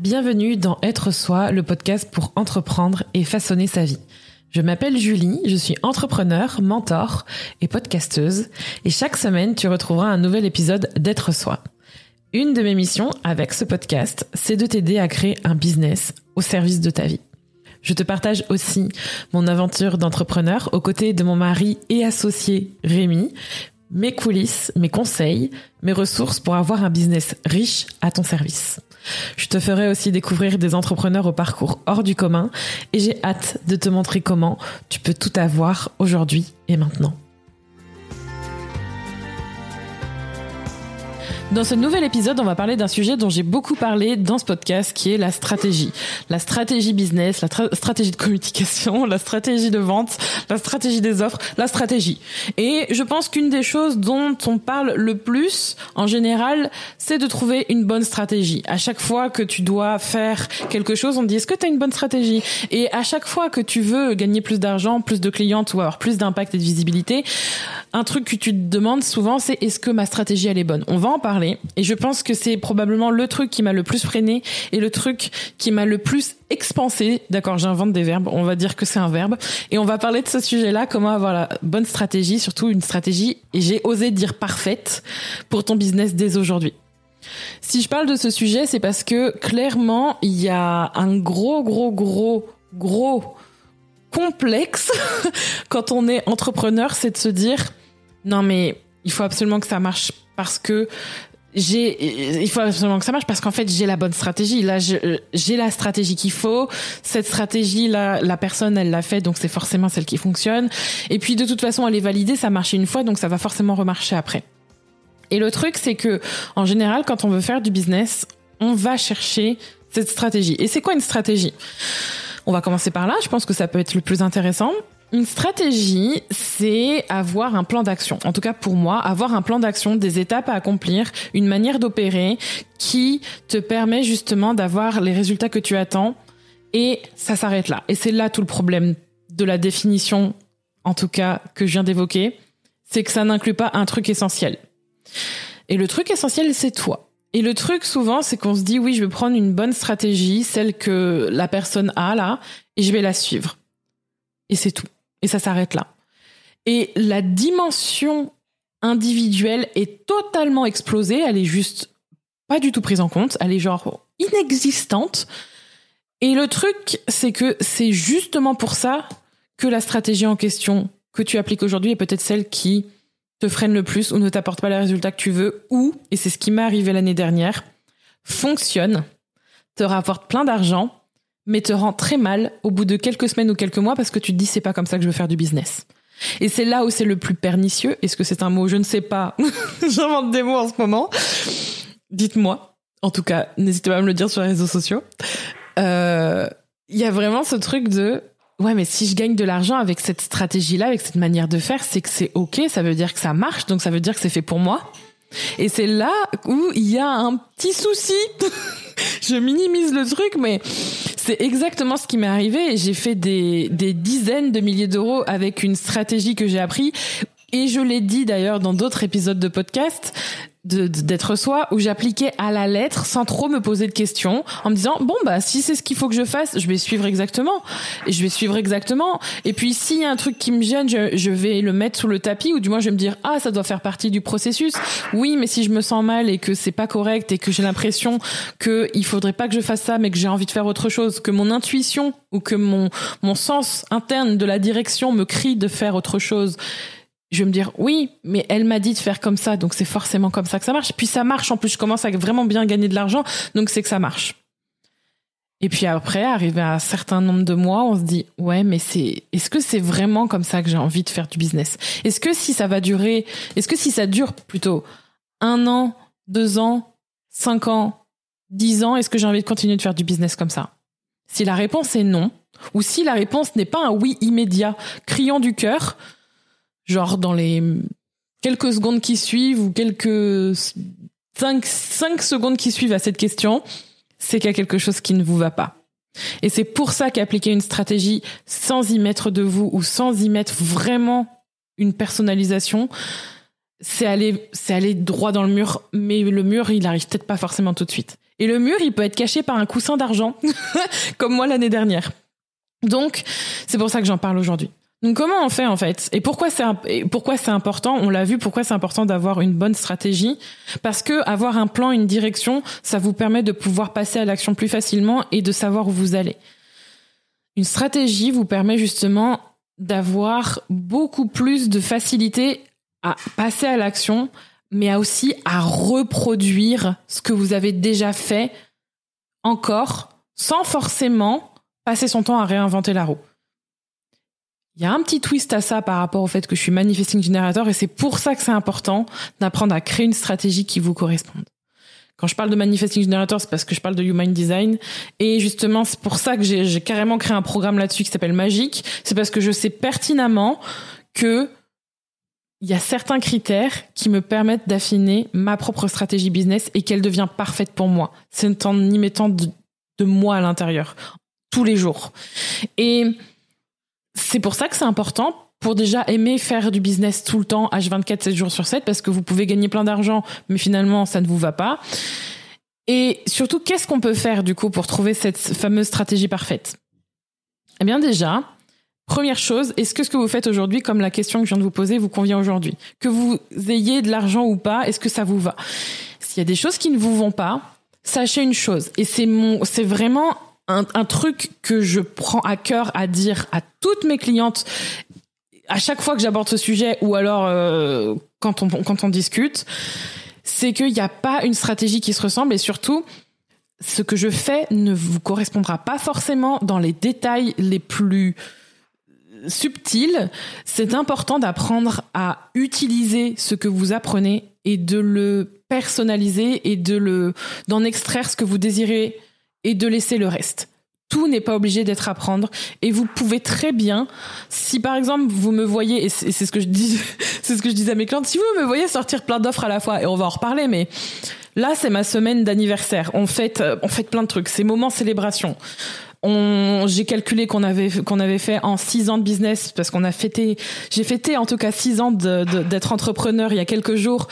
Bienvenue dans Être Soi, le podcast pour entreprendre et façonner sa vie. Je m'appelle Julie, je suis entrepreneur, mentor et podcasteuse et chaque semaine tu retrouveras un nouvel épisode d'Être Soi. Une de mes missions avec ce podcast, c'est de t'aider à créer un business au service de ta vie. Je te partage aussi mon aventure d'entrepreneur aux côtés de mon mari et associé Rémi, mes coulisses, mes conseils, mes ressources pour avoir un business riche à ton service. Je te ferai aussi découvrir des entrepreneurs au parcours hors du commun et j'ai hâte de te montrer comment tu peux tout avoir aujourd'hui et maintenant. Dans ce nouvel épisode, on va parler d'un sujet dont j'ai beaucoup parlé dans ce podcast, qui est la stratégie. La stratégie business, la stratégie de communication, la stratégie de vente, la stratégie des offres, la stratégie. Et je pense qu'une des choses dont on parle le plus, en général, c'est de trouver une bonne stratégie. À chaque fois que tu dois faire quelque chose, on te dit est-ce que tu as une bonne stratégie? Et à chaque fois que tu veux gagner plus d'argent, plus de clientes ou avoir plus d'impact et de visibilité, un truc que tu te demandes souvent, c'est est-ce que ma stratégie elle est bonne? On va en parler et je pense que c'est probablement le truc qui m'a le plus freiné et le truc qui m'a le plus expansé. D'accord, j'invente des verbes, on va dire que c'est un verbe. Et on va parler de ce sujet-là, comment avoir la bonne stratégie, surtout une stratégie, et j'ai osé dire parfaite, pour ton business dès aujourd'hui. Si je parle de ce sujet, c'est parce que clairement, il y a un gros, gros, gros, gros complexe quand on est entrepreneur, c'est de se dire, non mais il faut absolument que ça marche parce que j'ai il faut absolument que ça marche parce qu'en fait j'ai la bonne stratégie. Là j'ai la stratégie qu'il faut. Cette stratégie là la personne elle l'a fait donc c'est forcément celle qui fonctionne. Et puis de toute façon elle est validée ça a marché une fois donc ça va forcément remarcher après. Et le truc c'est que en général quand on veut faire du business on va chercher cette stratégie. Et c'est quoi une stratégie? On va commencer par là je pense que ça peut être le plus intéressant une stratégie, c'est avoir un plan d'action. En tout cas pour moi, avoir un plan d'action, des étapes à accomplir, une manière d'opérer qui te permet justement d'avoir les résultats que tu attends. Et ça s'arrête là. Et c'est là tout le problème de la définition, en tout cas que je viens d'évoquer, c'est que ça n'inclut pas un truc essentiel. Et le truc essentiel, c'est toi. Et le truc souvent, c'est qu'on se dit oui, je vais prendre une bonne stratégie, celle que la personne a là, et je vais la suivre. Et c'est tout. Et ça s'arrête là. Et la dimension individuelle est totalement explosée. Elle est juste pas du tout prise en compte. Elle est genre inexistante. Et le truc, c'est que c'est justement pour ça que la stratégie en question que tu appliques aujourd'hui est peut-être celle qui te freine le plus ou ne t'apporte pas les résultats que tu veux ou, et c'est ce qui m'est arrivé l'année dernière, fonctionne, te rapporte plein d'argent, mais te rend très mal au bout de quelques semaines ou quelques mois parce que tu te dis c'est pas comme ça que je veux faire du business. Et c'est là où c'est le plus pernicieux. Est-ce que c'est un mot? Je ne sais pas. J'invente des mots en ce moment. Dites-moi. En tout cas, n'hésitez pas à me le dire sur les réseaux sociaux. Euh, il y a vraiment ce truc de ouais, mais si je gagne de l'argent avec cette stratégie-là, avec cette manière de faire, c'est que c'est ok. Ça veut dire que ça marche, donc ça veut dire que c'est fait pour moi. Et c'est là où il y a un petit souci. je minimise le truc, mais c'est exactement ce qui m'est arrivé. J'ai fait des, des dizaines de milliers d'euros avec une stratégie que j'ai appris. Et je l'ai dit d'ailleurs dans d'autres épisodes de podcast d'être soi où j'appliquais à la lettre sans trop me poser de questions en me disant bon bah si c'est ce qu'il faut que je fasse je vais suivre exactement. Et je vais suivre exactement. Et puis s'il y a un truc qui me gêne je, je, vais le mettre sous le tapis ou du moins je vais me dire ah ça doit faire partie du processus. Oui mais si je me sens mal et que c'est pas correct et que j'ai l'impression que il faudrait pas que je fasse ça mais que j'ai envie de faire autre chose que mon intuition ou que mon mon sens interne de la direction me crie de faire autre chose je vais me dire oui, mais elle m'a dit de faire comme ça, donc c'est forcément comme ça que ça marche. Puis ça marche en plus, je commence à vraiment bien gagner de l'argent, donc c'est que ça marche. Et puis après, arrivé à un certain nombre de mois, on se dit ouais, mais c'est est-ce que c'est vraiment comme ça que j'ai envie de faire du business? Est-ce que si ça va durer, est-ce que si ça dure plutôt un an, deux ans, cinq ans, dix ans, est-ce que j'ai envie de continuer de faire du business comme ça? Si la réponse est non, ou si la réponse n'est pas un oui immédiat, criant du cœur, genre dans les quelques secondes qui suivent ou quelques cinq, cinq secondes qui suivent à cette question, c'est qu'il y a quelque chose qui ne vous va pas. Et c'est pour ça qu'appliquer une stratégie sans y mettre de vous ou sans y mettre vraiment une personnalisation, c'est aller, c'est aller droit dans le mur, mais le mur, il arrive peut-être pas forcément tout de suite. Et le mur, il peut être caché par un coussin d'argent, comme moi l'année dernière. Donc, c'est pour ça que j'en parle aujourd'hui. Donc comment on fait en fait? Et pourquoi c'est important? On l'a vu. Pourquoi c'est important d'avoir une bonne stratégie? Parce que avoir un plan, une direction, ça vous permet de pouvoir passer à l'action plus facilement et de savoir où vous allez. Une stratégie vous permet justement d'avoir beaucoup plus de facilité à passer à l'action, mais aussi à reproduire ce que vous avez déjà fait encore, sans forcément passer son temps à réinventer la roue. Il y a un petit twist à ça par rapport au fait que je suis manifesting generator et c'est pour ça que c'est important d'apprendre à créer une stratégie qui vous corresponde. Quand je parle de manifesting generator, c'est parce que je parle de human design et justement c'est pour ça que j'ai carrément créé un programme là-dessus qui s'appelle Magique. C'est parce que je sais pertinemment que il y a certains critères qui me permettent d'affiner ma propre stratégie business et qu'elle devient parfaite pour moi. C'est en y mettant de, de moi à l'intérieur tous les jours. Et c'est pour ça que c'est important pour déjà aimer faire du business tout le temps, H24, 7 jours sur 7, parce que vous pouvez gagner plein d'argent, mais finalement, ça ne vous va pas. Et surtout, qu'est-ce qu'on peut faire, du coup, pour trouver cette fameuse stratégie parfaite? Eh bien, déjà, première chose, est-ce que ce que vous faites aujourd'hui, comme la question que je viens de vous poser, vous convient aujourd'hui? Que vous ayez de l'argent ou pas, est-ce que ça vous va? S'il y a des choses qui ne vous vont pas, sachez une chose, et c'est mon, c'est vraiment un, truc que je prends à cœur à dire à toutes mes clientes à chaque fois que j'aborde ce sujet ou alors euh, quand on quand on discute, c'est qu'il n'y a pas une stratégie qui se ressemble et surtout ce que je fais ne vous correspondra pas forcément dans les détails les plus subtils. C'est important d'apprendre à utiliser ce que vous apprenez et de le personnaliser et de le d'en extraire ce que vous désirez et de laisser le reste. Tout n'est pas obligé d'être à prendre et vous pouvez très bien, si par exemple vous me voyez et c'est ce que je dis, c'est ce que je dis à mes clientes, si vous me voyez sortir plein d'offres à la fois et on va en reparler, mais là c'est ma semaine d'anniversaire, on fête, on fête plein de trucs, c'est moment célébration. J'ai calculé qu'on avait qu'on avait fait en six ans de business parce qu'on a fêté, j'ai fêté en tout cas six ans d'être entrepreneur il y a quelques jours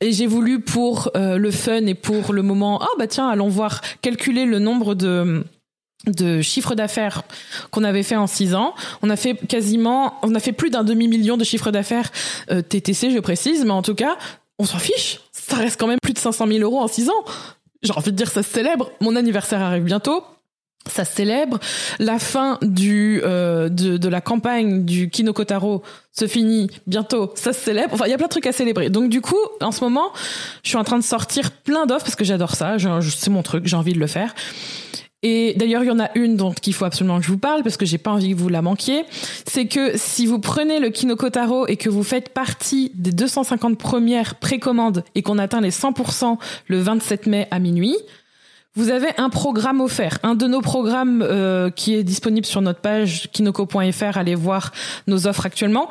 et j'ai voulu pour euh, le fun et pour le moment, ah oh bah tiens, allons voir calculer le nombre de de chiffre d'affaires qu'on avait fait en six ans. On a fait quasiment, on a fait plus d'un demi-million de chiffre d'affaires euh, TTC, je précise, mais en tout cas, on s'en fiche. Ça reste quand même plus de 500 000 euros en six ans. J'ai envie de dire, ça se célèbre. Mon anniversaire arrive bientôt ça célèbre. La fin du euh, de, de, la campagne du Kinokotaro se finit bientôt. Ça se célèbre. Enfin, il y a plein de trucs à célébrer. Donc du coup, en ce moment, je suis en train de sortir plein d'offres parce que j'adore ça. C'est mon truc. J'ai envie de le faire. Et d'ailleurs, il y en a une dont il faut absolument que je vous parle parce que j'ai pas envie que vous la manquiez. C'est que si vous prenez le Kinokotaro et que vous faites partie des 250 premières précommandes et qu'on atteint les 100% le 27 mai à minuit, vous avez un programme offert, un de nos programmes euh, qui est disponible sur notre page kinoko.fr. Allez voir nos offres actuellement.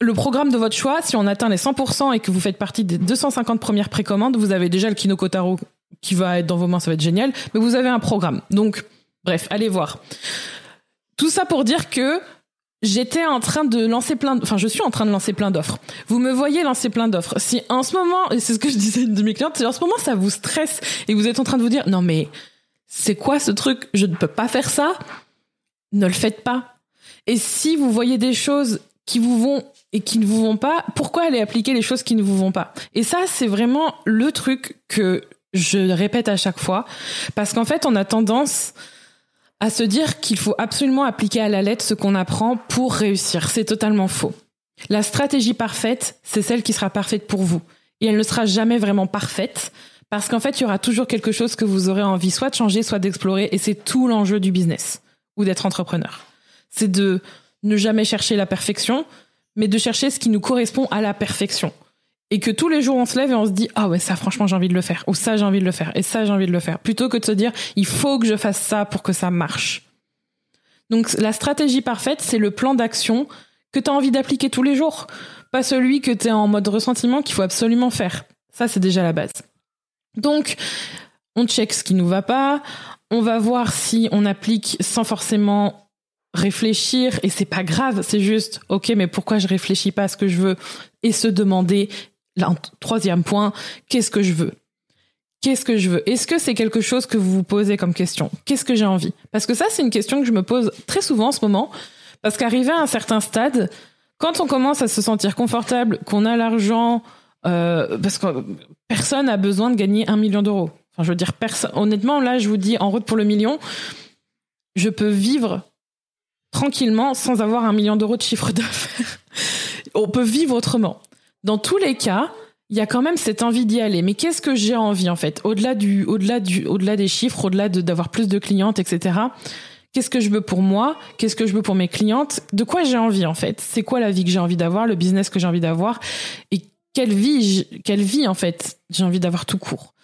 Le programme de votre choix, si on atteint les 100% et que vous faites partie des 250 premières précommandes, vous avez déjà le Kinoko Taro qui va être dans vos mains, ça va être génial. Mais vous avez un programme. Donc, bref, allez voir. Tout ça pour dire que j'étais en train de lancer plein, enfin, je suis en train de lancer plein d'offres. Vous me voyez lancer plein d'offres. Si en ce moment, et c'est ce que je disais de mes clientes, si en ce moment ça vous stresse et vous êtes en train de vous dire, non mais, c'est quoi ce truc? Je ne peux pas faire ça. Ne le faites pas. Et si vous voyez des choses qui vous vont et qui ne vous vont pas, pourquoi aller appliquer les choses qui ne vous vont pas? Et ça, c'est vraiment le truc que je répète à chaque fois, parce qu'en fait, on a tendance à se dire qu'il faut absolument appliquer à la lettre ce qu'on apprend pour réussir. C'est totalement faux. La stratégie parfaite, c'est celle qui sera parfaite pour vous. Et elle ne sera jamais vraiment parfaite parce qu'en fait, il y aura toujours quelque chose que vous aurez envie soit de changer, soit d'explorer. Et c'est tout l'enjeu du business ou d'être entrepreneur. C'est de ne jamais chercher la perfection, mais de chercher ce qui nous correspond à la perfection et que tous les jours on se lève et on se dit ah ouais ça franchement j'ai envie de le faire. Ou ça j'ai envie de le faire. Et ça j'ai envie de le faire. Plutôt que de se dire il faut que je fasse ça pour que ça marche. Donc la stratégie parfaite c'est le plan d'action que tu as envie d'appliquer tous les jours, pas celui que tu es en mode ressentiment qu'il faut absolument faire. Ça c'est déjà la base. Donc on check ce qui nous va pas, on va voir si on applique sans forcément réfléchir. Et c'est pas grave, c'est juste OK mais pourquoi je réfléchis pas à ce que je veux? Et se demander troisième point, qu'est-ce que je veux? Qu'est-ce que je veux? Est-ce que c'est quelque chose que vous vous posez comme question? Qu'est-ce que j'ai envie? Parce que ça, c'est une question que je me pose très souvent en ce moment. Parce qu'arrivé à un certain stade, quand on commence à se sentir confortable, qu'on a l'argent, euh, parce que personne a besoin de gagner un million d'euros. Enfin, je veux dire, honnêtement, là, je vous dis, en route pour le million, je peux vivre tranquillement sans avoir un million d'euros de chiffre d'affaires. on peut vivre autrement. Dans tous les cas, il y a quand même cette envie d'y aller. Mais qu'est-ce que j'ai envie en fait? Au-delà du, au-delà du, au-delà des chiffres, au-delà d'avoir plus de clientes, etc. Qu'est-ce que je veux pour moi? Qu'est-ce que je veux pour mes clientes? De quoi j'ai envie en fait? C'est quoi la vie que j'ai envie d'avoir Le business que j'ai envie d'avoir? Et quelle vie, quelle vie en fait j'ai envie d'avoir tout court?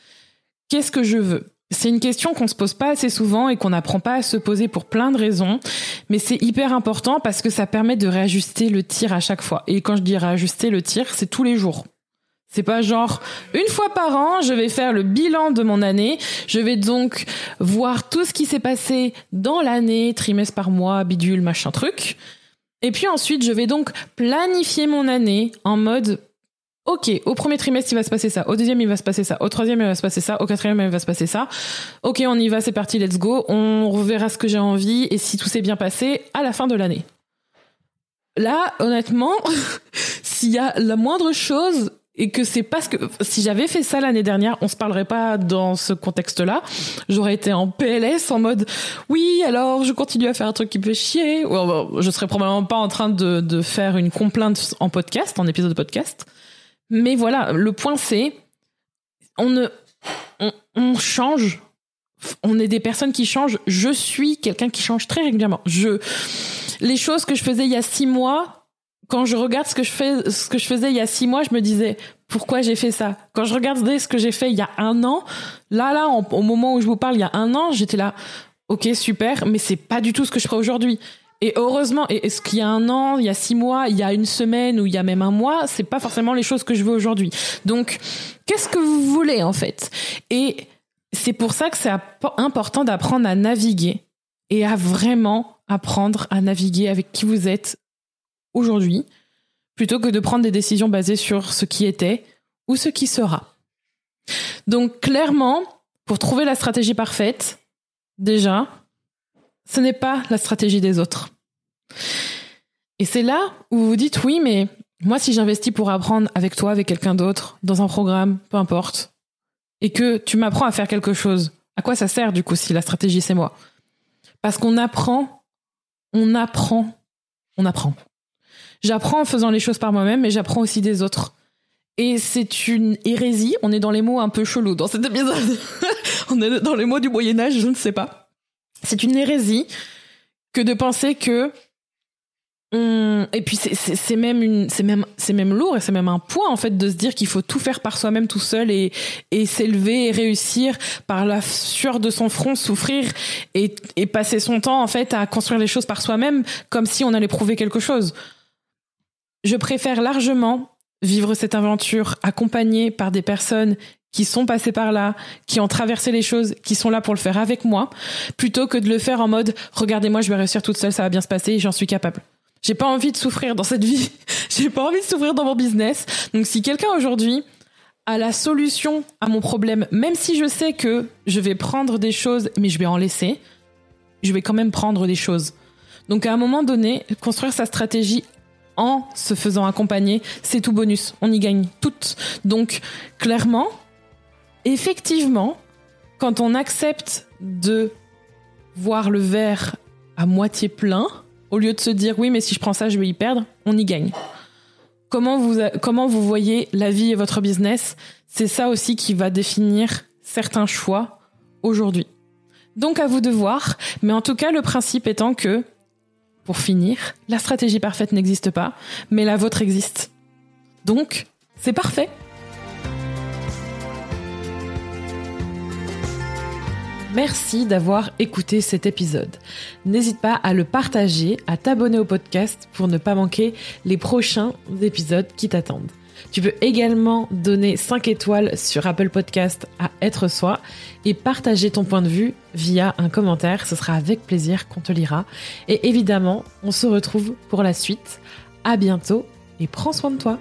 Qu'est-ce que je veux? C'est une question qu'on se pose pas assez souvent et qu'on n'apprend pas à se poser pour plein de raisons, mais c'est hyper important parce que ça permet de réajuster le tir à chaque fois. Et quand je dis réajuster le tir, c'est tous les jours. C'est pas genre une fois par an, je vais faire le bilan de mon année. Je vais donc voir tout ce qui s'est passé dans l'année, trimestre par mois, bidule, machin truc. Et puis ensuite, je vais donc planifier mon année en mode Ok, au premier trimestre, il va se passer ça. Au deuxième, il va se passer ça. Au troisième, il va se passer ça. Au quatrième, il va se passer ça. Ok, on y va, c'est parti, let's go. On reverra ce que j'ai envie et si tout s'est bien passé à la fin de l'année. Là, honnêtement, s'il y a la moindre chose et que c'est parce que si j'avais fait ça l'année dernière, on se parlerait pas dans ce contexte-là. J'aurais été en PLS en mode oui, alors je continue à faire un truc qui peut chier. Je serais probablement pas en train de, de faire une complainte en podcast, en épisode de podcast. Mais voilà, le point c'est on ne on, change on est des personnes qui changent. Je suis quelqu'un qui change très régulièrement. Je, les choses que je faisais il y a six mois, quand je regarde ce que je fais, ce que je faisais il y a six mois, je me disais pourquoi j'ai fait ça? Quand je regardais ce que j'ai fait il y a un an, là, là, au moment où je vous parle, il y a un an, j'étais là, ok, super, mais c'est pas du tout ce que je ferais aujourd'hui. Et heureusement, et ce qu'il y a un an, il y a six mois, il y a une semaine ou il y a même un mois, c'est pas forcément les choses que je veux aujourd'hui. Donc, qu'est-ce que vous voulez en fait? Et c'est pour ça que c'est important d'apprendre à naviguer et à vraiment apprendre à naviguer avec qui vous êtes, aujourd'hui, plutôt que de prendre des décisions basées sur ce qui était ou ce qui sera. Donc clairement, pour trouver la stratégie parfaite, déjà, ce n'est pas la stratégie des autres. Et c'est là où vous vous dites oui, mais moi si j'investis pour apprendre avec toi, avec quelqu'un d'autre, dans un programme, peu importe, et que tu m'apprends à faire quelque chose, à quoi ça sert du coup si la stratégie c'est moi? Parce qu'on apprend, on apprend, on apprend. J'apprends en faisant les choses par moi-même, mais j'apprends aussi des autres. Et c'est une hérésie. On est dans les mots un peu chelous dans cet épisode. on est dans les mots du Moyen Âge, je ne sais pas. C'est une hérésie que de penser que et puis c'est même une lourd et c'est même un poids en fait de se dire qu'il faut tout faire par soi-même tout seul et et s'élever et réussir par la sueur de son front souffrir et et passer son temps en fait à construire les choses par soi-même comme si on allait prouver quelque chose. Je préfère largement vivre cette aventure accompagnée par des personnes qui sont passées par là, qui ont traversé les choses, qui sont là pour le faire avec moi, plutôt que de le faire en mode regardez-moi, je vais réussir toute seule, ça va bien se passer, j'en suis capable. J'ai pas envie de souffrir dans cette vie. J'ai pas envie de souffrir dans mon business. Donc si quelqu'un aujourd'hui a la solution à mon problème, même si je sais que je vais prendre des choses, mais je vais en laisser, je vais quand même prendre des choses. Donc à un moment donné, construire sa stratégie en se faisant accompagner, c'est tout bonus. On y gagne toutes. Donc, clairement, effectivement, quand on accepte de voir le verre à moitié plein, au lieu de se dire oui, mais si je prends ça, je vais y perdre, on y gagne. Comment vous, comment vous voyez la vie et votre business, c'est ça aussi qui va définir certains choix aujourd'hui. Donc à vous de voir, mais en tout cas le principe étant que pour finir, la stratégie parfaite n'existe pas, mais la vôtre existe. Donc, c'est parfait. Merci d'avoir écouté cet épisode. N'hésite pas à le partager, à t'abonner au podcast pour ne pas manquer les prochains épisodes qui t'attendent. Tu peux également donner 5 étoiles sur Apple Podcast à Être Soi et partager ton point de vue via un commentaire. Ce sera avec plaisir qu'on te lira. Et évidemment, on se retrouve pour la suite. À bientôt et prends soin de toi.